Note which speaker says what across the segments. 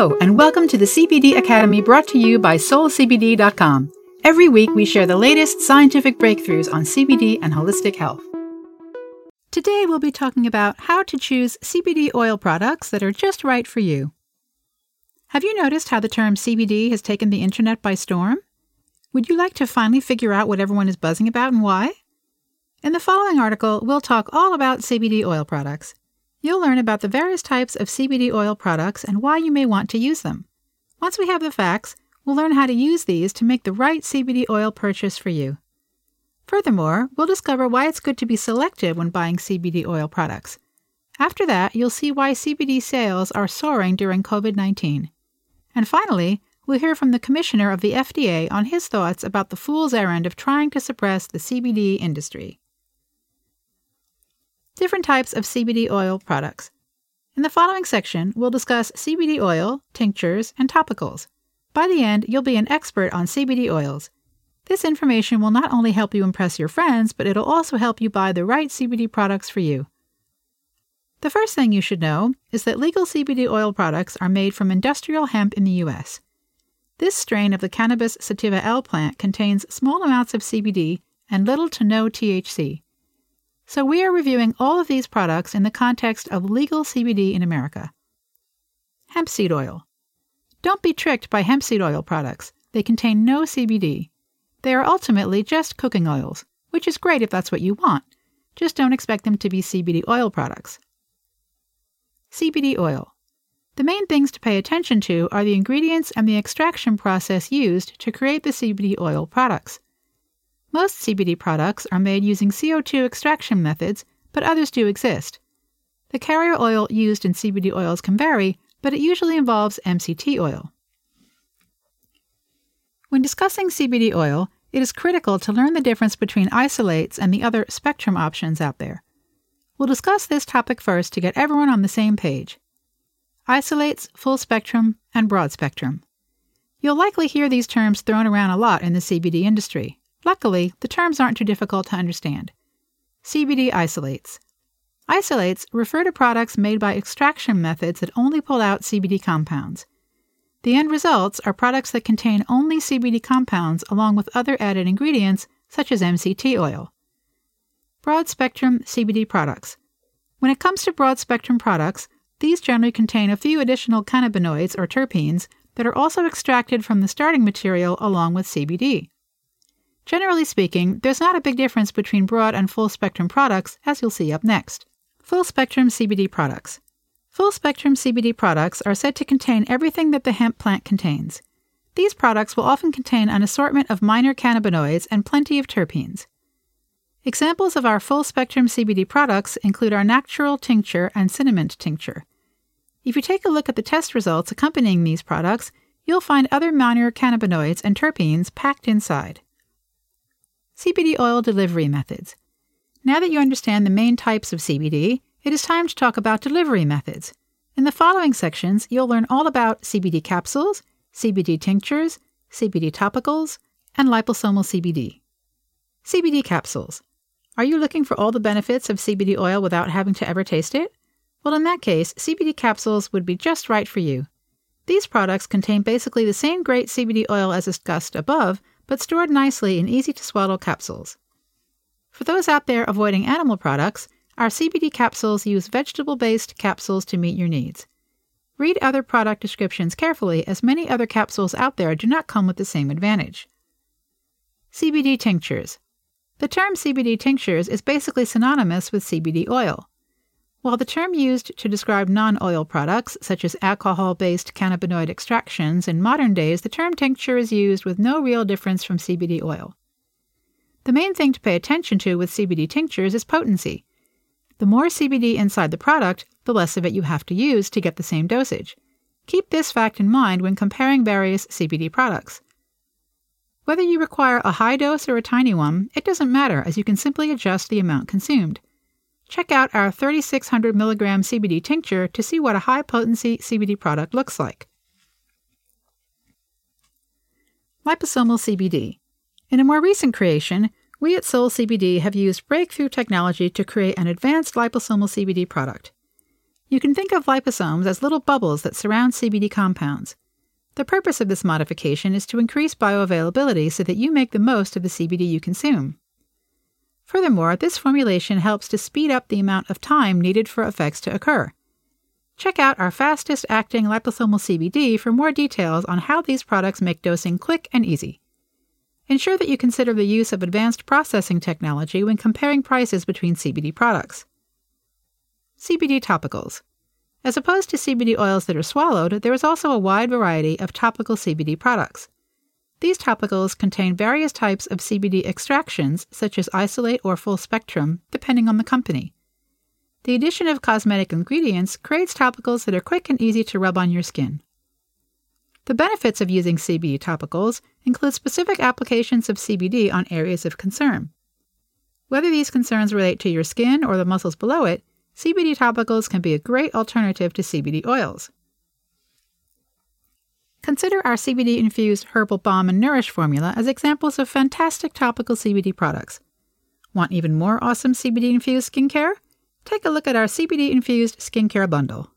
Speaker 1: Hello, and welcome to the CBD Academy brought to you by SolCBD.com. Every week, we share the latest scientific breakthroughs on CBD and holistic health. Today, we'll be talking about how to choose CBD oil products that are just right for you. Have you noticed how the term CBD has taken the internet by storm? Would you like to finally figure out what everyone is buzzing about and why? In the following article, we'll talk all about CBD oil products. You'll learn about the various types of CBD oil products and why you may want to use them. Once we have the facts, we'll learn how to use these to make the right CBD oil purchase for you. Furthermore, we'll discover why it's good to be selective when buying CBD oil products. After that, you'll see why CBD sales are soaring during COVID 19. And finally, we'll hear from the Commissioner of the FDA on his thoughts about the fool's errand of trying to suppress the CBD industry different types of CBD oil products. In the following section, we'll discuss CBD oil, tinctures, and topicals. By the end, you'll be an expert on CBD oils. This information will not only help you impress your friends, but it'll also help you buy the right CBD products for you. The first thing you should know is that legal CBD oil products are made from industrial hemp in the U.S. This strain of the cannabis sativa L plant contains small amounts of CBD and little to no THC. So we are reviewing all of these products in the context of legal CBD in America. Hemp seed oil. Don't be tricked by hemp seed oil products. They contain no CBD. They are ultimately just cooking oils, which is great if that's what you want. Just don't expect them to be CBD oil products. CBD oil. The main things to pay attention to are the ingredients and the extraction process used to create the CBD oil products. Most CBD products are made using CO2 extraction methods, but others do exist. The carrier oil used in CBD oils can vary, but it usually involves MCT oil. When discussing CBD oil, it is critical to learn the difference between isolates and the other spectrum options out there. We'll discuss this topic first to get everyone on the same page. Isolates, full spectrum, and broad spectrum. You'll likely hear these terms thrown around a lot in the CBD industry. Luckily, the terms aren't too difficult to understand. CBD isolates. Isolates refer to products made by extraction methods that only pull out CBD compounds. The end results are products that contain only CBD compounds along with other added ingredients such as MCT oil. Broad spectrum CBD products. When it comes to broad spectrum products, these generally contain a few additional cannabinoids or terpenes that are also extracted from the starting material along with CBD. Generally speaking, there's not a big difference between broad and full spectrum products, as you'll see up next. Full spectrum CBD products. Full spectrum CBD products are said to contain everything that the hemp plant contains. These products will often contain an assortment of minor cannabinoids and plenty of terpenes. Examples of our full spectrum CBD products include our natural tincture and cinnamon tincture. If you take a look at the test results accompanying these products, you'll find other minor cannabinoids and terpenes packed inside. CBD oil delivery methods. Now that you understand the main types of CBD, it is time to talk about delivery methods. In the following sections, you'll learn all about CBD capsules, CBD tinctures, CBD topicals, and liposomal CBD. CBD capsules. Are you looking for all the benefits of CBD oil without having to ever taste it? Well, in that case, CBD capsules would be just right for you. These products contain basically the same great CBD oil as discussed above, but stored nicely in easy to swallow capsules. For those out there avoiding animal products, our CBD capsules use vegetable based capsules to meet your needs. Read other product descriptions carefully, as many other capsules out there do not come with the same advantage. CBD tinctures. The term CBD tinctures is basically synonymous with CBD oil. While the term used to describe non oil products, such as alcohol based cannabinoid extractions, in modern days the term tincture is used with no real difference from CBD oil. The main thing to pay attention to with CBD tinctures is potency. The more CBD inside the product, the less of it you have to use to get the same dosage. Keep this fact in mind when comparing various CBD products. Whether you require a high dose or a tiny one, it doesn't matter as you can simply adjust the amount consumed. Check out our 3600 milligram CBD tincture to see what a high potency CBD product looks like. Liposomal CBD. In a more recent creation, we at Sol CBD have used breakthrough technology to create an advanced liposomal CBD product. You can think of liposomes as little bubbles that surround CBD compounds. The purpose of this modification is to increase bioavailability so that you make the most of the CBD you consume. Furthermore, this formulation helps to speed up the amount of time needed for effects to occur. Check out our fastest acting liposomal CBD for more details on how these products make dosing quick and easy. Ensure that you consider the use of advanced processing technology when comparing prices between CBD products. CBD topicals. As opposed to CBD oils that are swallowed, there is also a wide variety of topical CBD products. These topicals contain various types of CBD extractions, such as isolate or full spectrum, depending on the company. The addition of cosmetic ingredients creates topicals that are quick and easy to rub on your skin. The benefits of using CBD topicals include specific applications of CBD on areas of concern. Whether these concerns relate to your skin or the muscles below it, CBD topicals can be a great alternative to CBD oils. Consider our CBD infused herbal balm and nourish formula as examples of fantastic topical CBD products. Want even more awesome CBD infused skincare? Take a look at our CBD infused skincare bundle.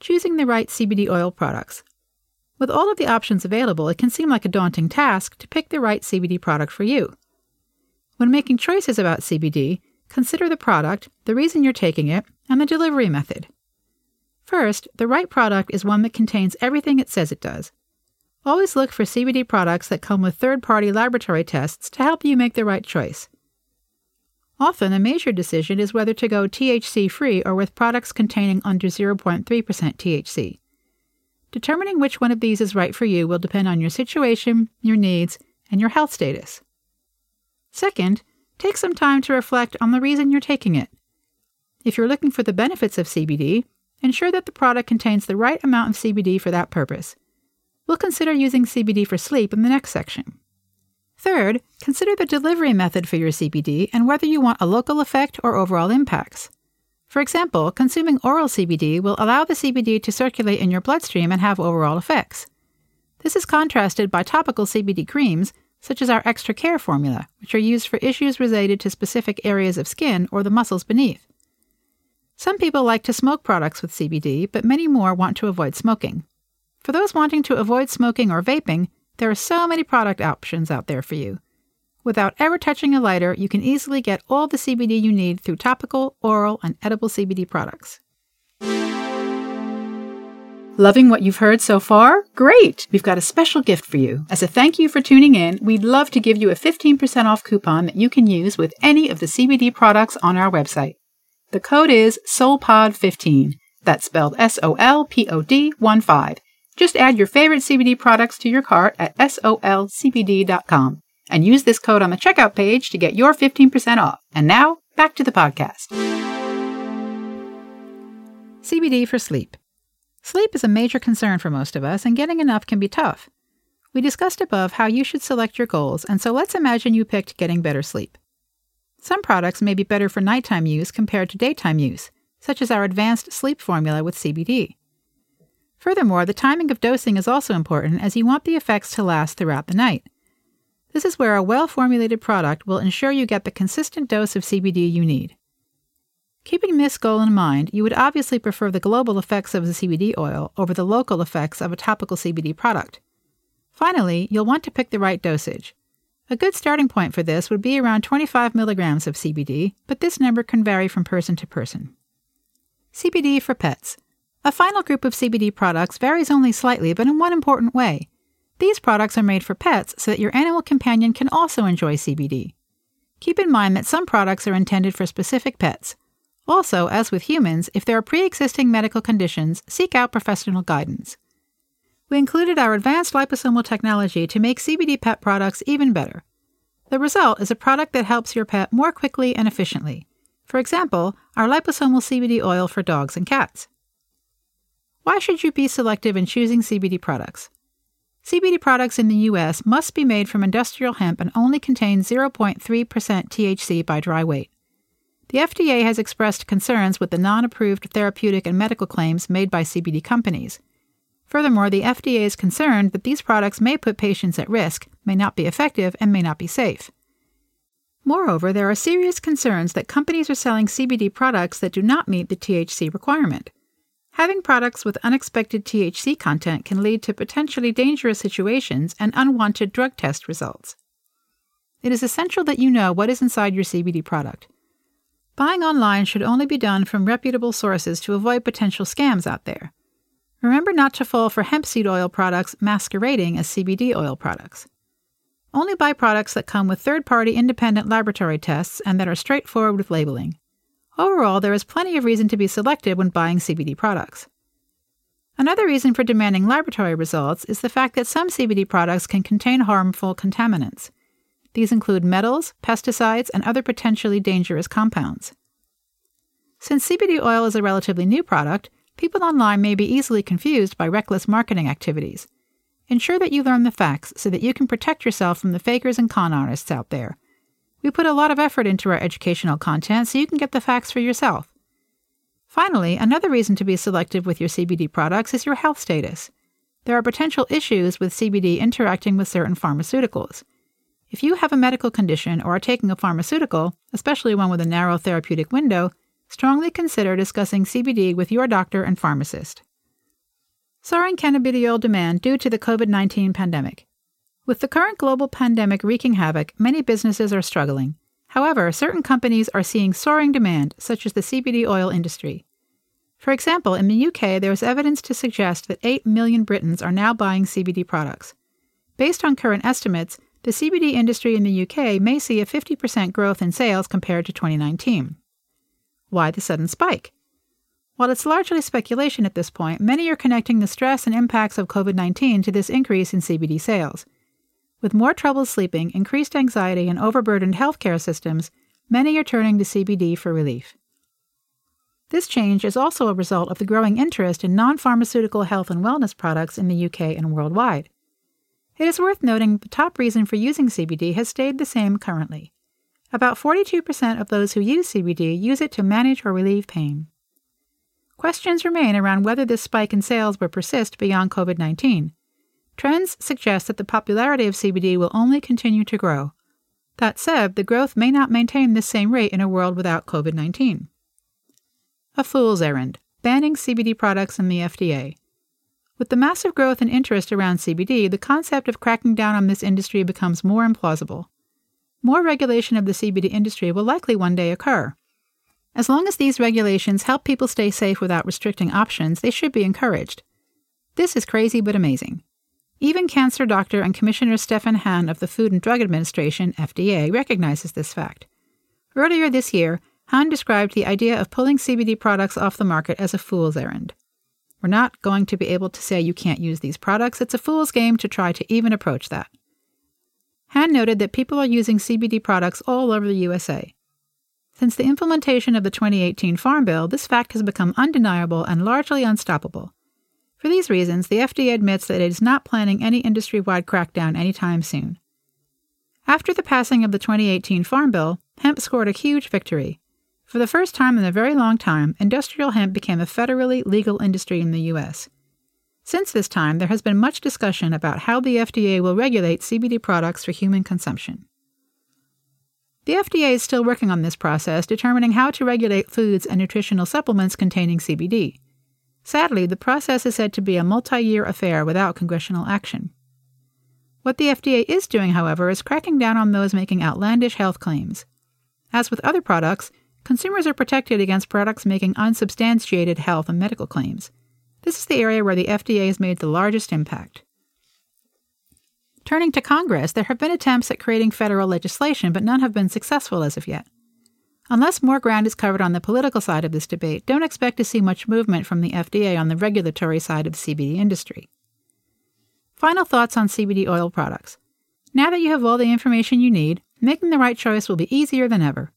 Speaker 1: Choosing the right CBD oil products. With all of the options available, it can seem like a daunting task to pick the right CBD product for you. When making choices about CBD, Consider the product, the reason you're taking it, and the delivery method. First, the right product is one that contains everything it says it does. Always look for CBD products that come with third party laboratory tests to help you make the right choice. Often, a major decision is whether to go THC free or with products containing under 0.3% THC. Determining which one of these is right for you will depend on your situation, your needs, and your health status. Second, take some time to reflect on the reason you're taking it. If you're looking for the benefits of CBD, ensure that the product contains the right amount of CBD for that purpose. We'll consider using CBD for sleep in the next section. Third, consider the delivery method for your CBD and whether you want a local effect or overall impacts. For example, consuming oral CBD will allow the CBD to circulate in your bloodstream and have overall effects. This is contrasted by topical CBD creams, such as our Extra Care formula, which are used for issues related to specific areas of skin or the muscles beneath. Some people like to smoke products with CBD, but many more want to avoid smoking. For those wanting to avoid smoking or vaping, there are so many product options out there for you. Without ever touching a lighter, you can easily get all the CBD you need through topical, oral, and edible CBD products. Loving what you've heard so far? Great! We've got a special gift for you. As a thank you for tuning in, we'd love to give you a 15% off coupon that you can use with any of the CBD products on our website. The code is SOLPOD15. That's spelled S O L P O D 1 5. Just add your favorite CBD products to your cart at solcbd.com and use this code on the checkout page to get your 15% off. And now, back to the podcast. CBD for sleep. Sleep is a major concern for most of us, and getting enough can be tough. We discussed above how you should select your goals, and so let's imagine you picked getting better sleep. Some products may be better for nighttime use compared to daytime use, such as our advanced sleep formula with CBD. Furthermore, the timing of dosing is also important as you want the effects to last throughout the night. This is where a well formulated product will ensure you get the consistent dose of CBD you need. Keeping this goal in mind, you would obviously prefer the global effects of the CBD oil over the local effects of a topical CBD product. Finally, you'll want to pick the right dosage. A good starting point for this would be around 25 milligrams of CBD, but this number can vary from person to person. CBD for pets. A final group of CBD products varies only slightly, but in one important way. These products are made for pets so that your animal companion can also enjoy CBD. Keep in mind that some products are intended for specific pets, also, as with humans, if there are pre existing medical conditions, seek out professional guidance. We included our advanced liposomal technology to make CBD pet products even better. The result is a product that helps your pet more quickly and efficiently. For example, our liposomal CBD oil for dogs and cats. Why should you be selective in choosing CBD products? CBD products in the U.S. must be made from industrial hemp and only contain 0.3% THC by dry weight. The FDA has expressed concerns with the non approved therapeutic and medical claims made by CBD companies. Furthermore, the FDA is concerned that these products may put patients at risk, may not be effective, and may not be safe. Moreover, there are serious concerns that companies are selling CBD products that do not meet the THC requirement. Having products with unexpected THC content can lead to potentially dangerous situations and unwanted drug test results. It is essential that you know what is inside your CBD product. Buying online should only be done from reputable sources to avoid potential scams out there. Remember not to fall for hemp seed oil products masquerading as CBD oil products. Only buy products that come with third party independent laboratory tests and that are straightforward with labeling. Overall, there is plenty of reason to be selective when buying CBD products. Another reason for demanding laboratory results is the fact that some CBD products can contain harmful contaminants. These include metals, pesticides, and other potentially dangerous compounds. Since CBD oil is a relatively new product, people online may be easily confused by reckless marketing activities. Ensure that you learn the facts so that you can protect yourself from the fakers and con artists out there. We put a lot of effort into our educational content so you can get the facts for yourself. Finally, another reason to be selective with your CBD products is your health status. There are potential issues with CBD interacting with certain pharmaceuticals. If you have a medical condition or are taking a pharmaceutical, especially one with a narrow therapeutic window, strongly consider discussing CBD with your doctor and pharmacist. Soaring cannabidiol demand due to the COVID 19 pandemic. With the current global pandemic wreaking havoc, many businesses are struggling. However, certain companies are seeing soaring demand, such as the CBD oil industry. For example, in the UK, there is evidence to suggest that 8 million Britons are now buying CBD products. Based on current estimates, the CBD industry in the UK may see a 50% growth in sales compared to 2019. Why the sudden spike? While it's largely speculation at this point, many are connecting the stress and impacts of COVID 19 to this increase in CBD sales. With more trouble sleeping, increased anxiety, and overburdened healthcare systems, many are turning to CBD for relief. This change is also a result of the growing interest in non pharmaceutical health and wellness products in the UK and worldwide. It is worth noting the top reason for using CBD has stayed the same currently. About 42% of those who use CBD use it to manage or relieve pain. Questions remain around whether this spike in sales will persist beyond COVID 19. Trends suggest that the popularity of CBD will only continue to grow. That said, the growth may not maintain this same rate in a world without COVID 19. A fool's errand banning CBD products in the FDA. With the massive growth and interest around CBD, the concept of cracking down on this industry becomes more implausible. More regulation of the CBD industry will likely one day occur. As long as these regulations help people stay safe without restricting options, they should be encouraged. This is crazy but amazing. Even cancer doctor and Commissioner Stephen Hahn of the Food and Drug Administration, FDA, recognizes this fact. Earlier this year, Hahn described the idea of pulling CBD products off the market as a fool's errand. We're not going to be able to say you can't use these products. It's a fool's game to try to even approach that. Hahn noted that people are using CBD products all over the USA. Since the implementation of the 2018 Farm Bill, this fact has become undeniable and largely unstoppable. For these reasons, the FDA admits that it is not planning any industry wide crackdown anytime soon. After the passing of the 2018 Farm Bill, hemp scored a huge victory. For the first time in a very long time, industrial hemp became a federally legal industry in the U.S. Since this time, there has been much discussion about how the FDA will regulate CBD products for human consumption. The FDA is still working on this process, determining how to regulate foods and nutritional supplements containing CBD. Sadly, the process is said to be a multi year affair without congressional action. What the FDA is doing, however, is cracking down on those making outlandish health claims. As with other products, consumers are protected against products making unsubstantiated health and medical claims. This is the area where the FDA has made the largest impact. Turning to Congress, there have been attempts at creating federal legislation, but none have been successful as of yet. Unless more ground is covered on the political side of this debate, don't expect to see much movement from the FDA on the regulatory side of the CBD industry. Final thoughts on CBD oil products. Now that you have all the information you need, making the right choice will be easier than ever.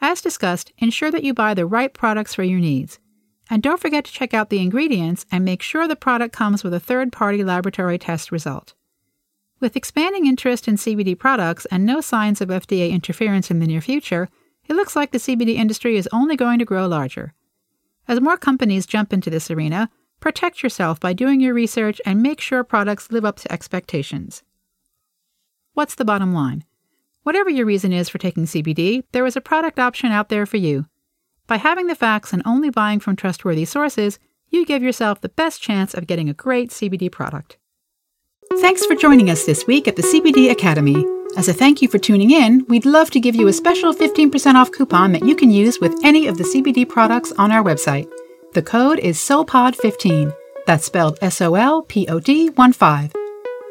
Speaker 1: As discussed, ensure that you buy the right products for your needs. And don't forget to check out the ingredients and make sure the product comes with a third party laboratory test result. With expanding interest in CBD products and no signs of FDA interference in the near future, it looks like the CBD industry is only going to grow larger. As more companies jump into this arena, protect yourself by doing your research and make sure products live up to expectations. What's the bottom line? Whatever your reason is for taking CBD, there is a product option out there for you. By having the facts and only buying from trustworthy sources, you give yourself the best chance of getting a great CBD product. Thanks for joining us this week at the CBD Academy. As a thank you for tuning in, we'd love to give you a special 15% off coupon that you can use with any of the CBD products on our website. The code is SOLPOD15. That's spelled S O L P O D 1 5.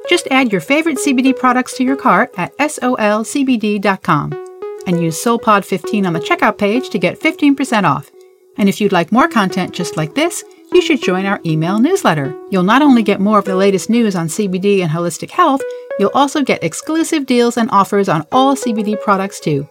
Speaker 1: Just add your favorite CBD products to your cart at solcbd.com and use SOLPOD15 on the checkout page to get 15% off. And if you'd like more content just like this, you should join our email newsletter. You'll not only get more of the latest news on CBD and holistic health, you'll also get exclusive deals and offers on all CBD products too.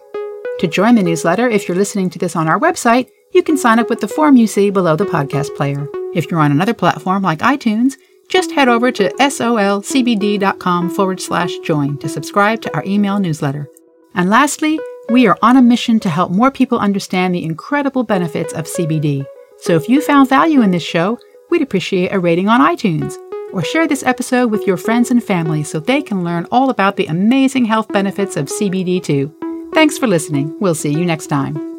Speaker 1: To join the newsletter, if you're listening to this on our website, you can sign up with the form you see below the podcast player. If you're on another platform like iTunes, just head over to solcbd.com forward slash join to subscribe to our email newsletter. And lastly, we are on a mission to help more people understand the incredible benefits of CBD. So if you found value in this show, we'd appreciate a rating on iTunes. Or share this episode with your friends and family so they can learn all about the amazing health benefits of CBD too. Thanks for listening. We'll see you next time.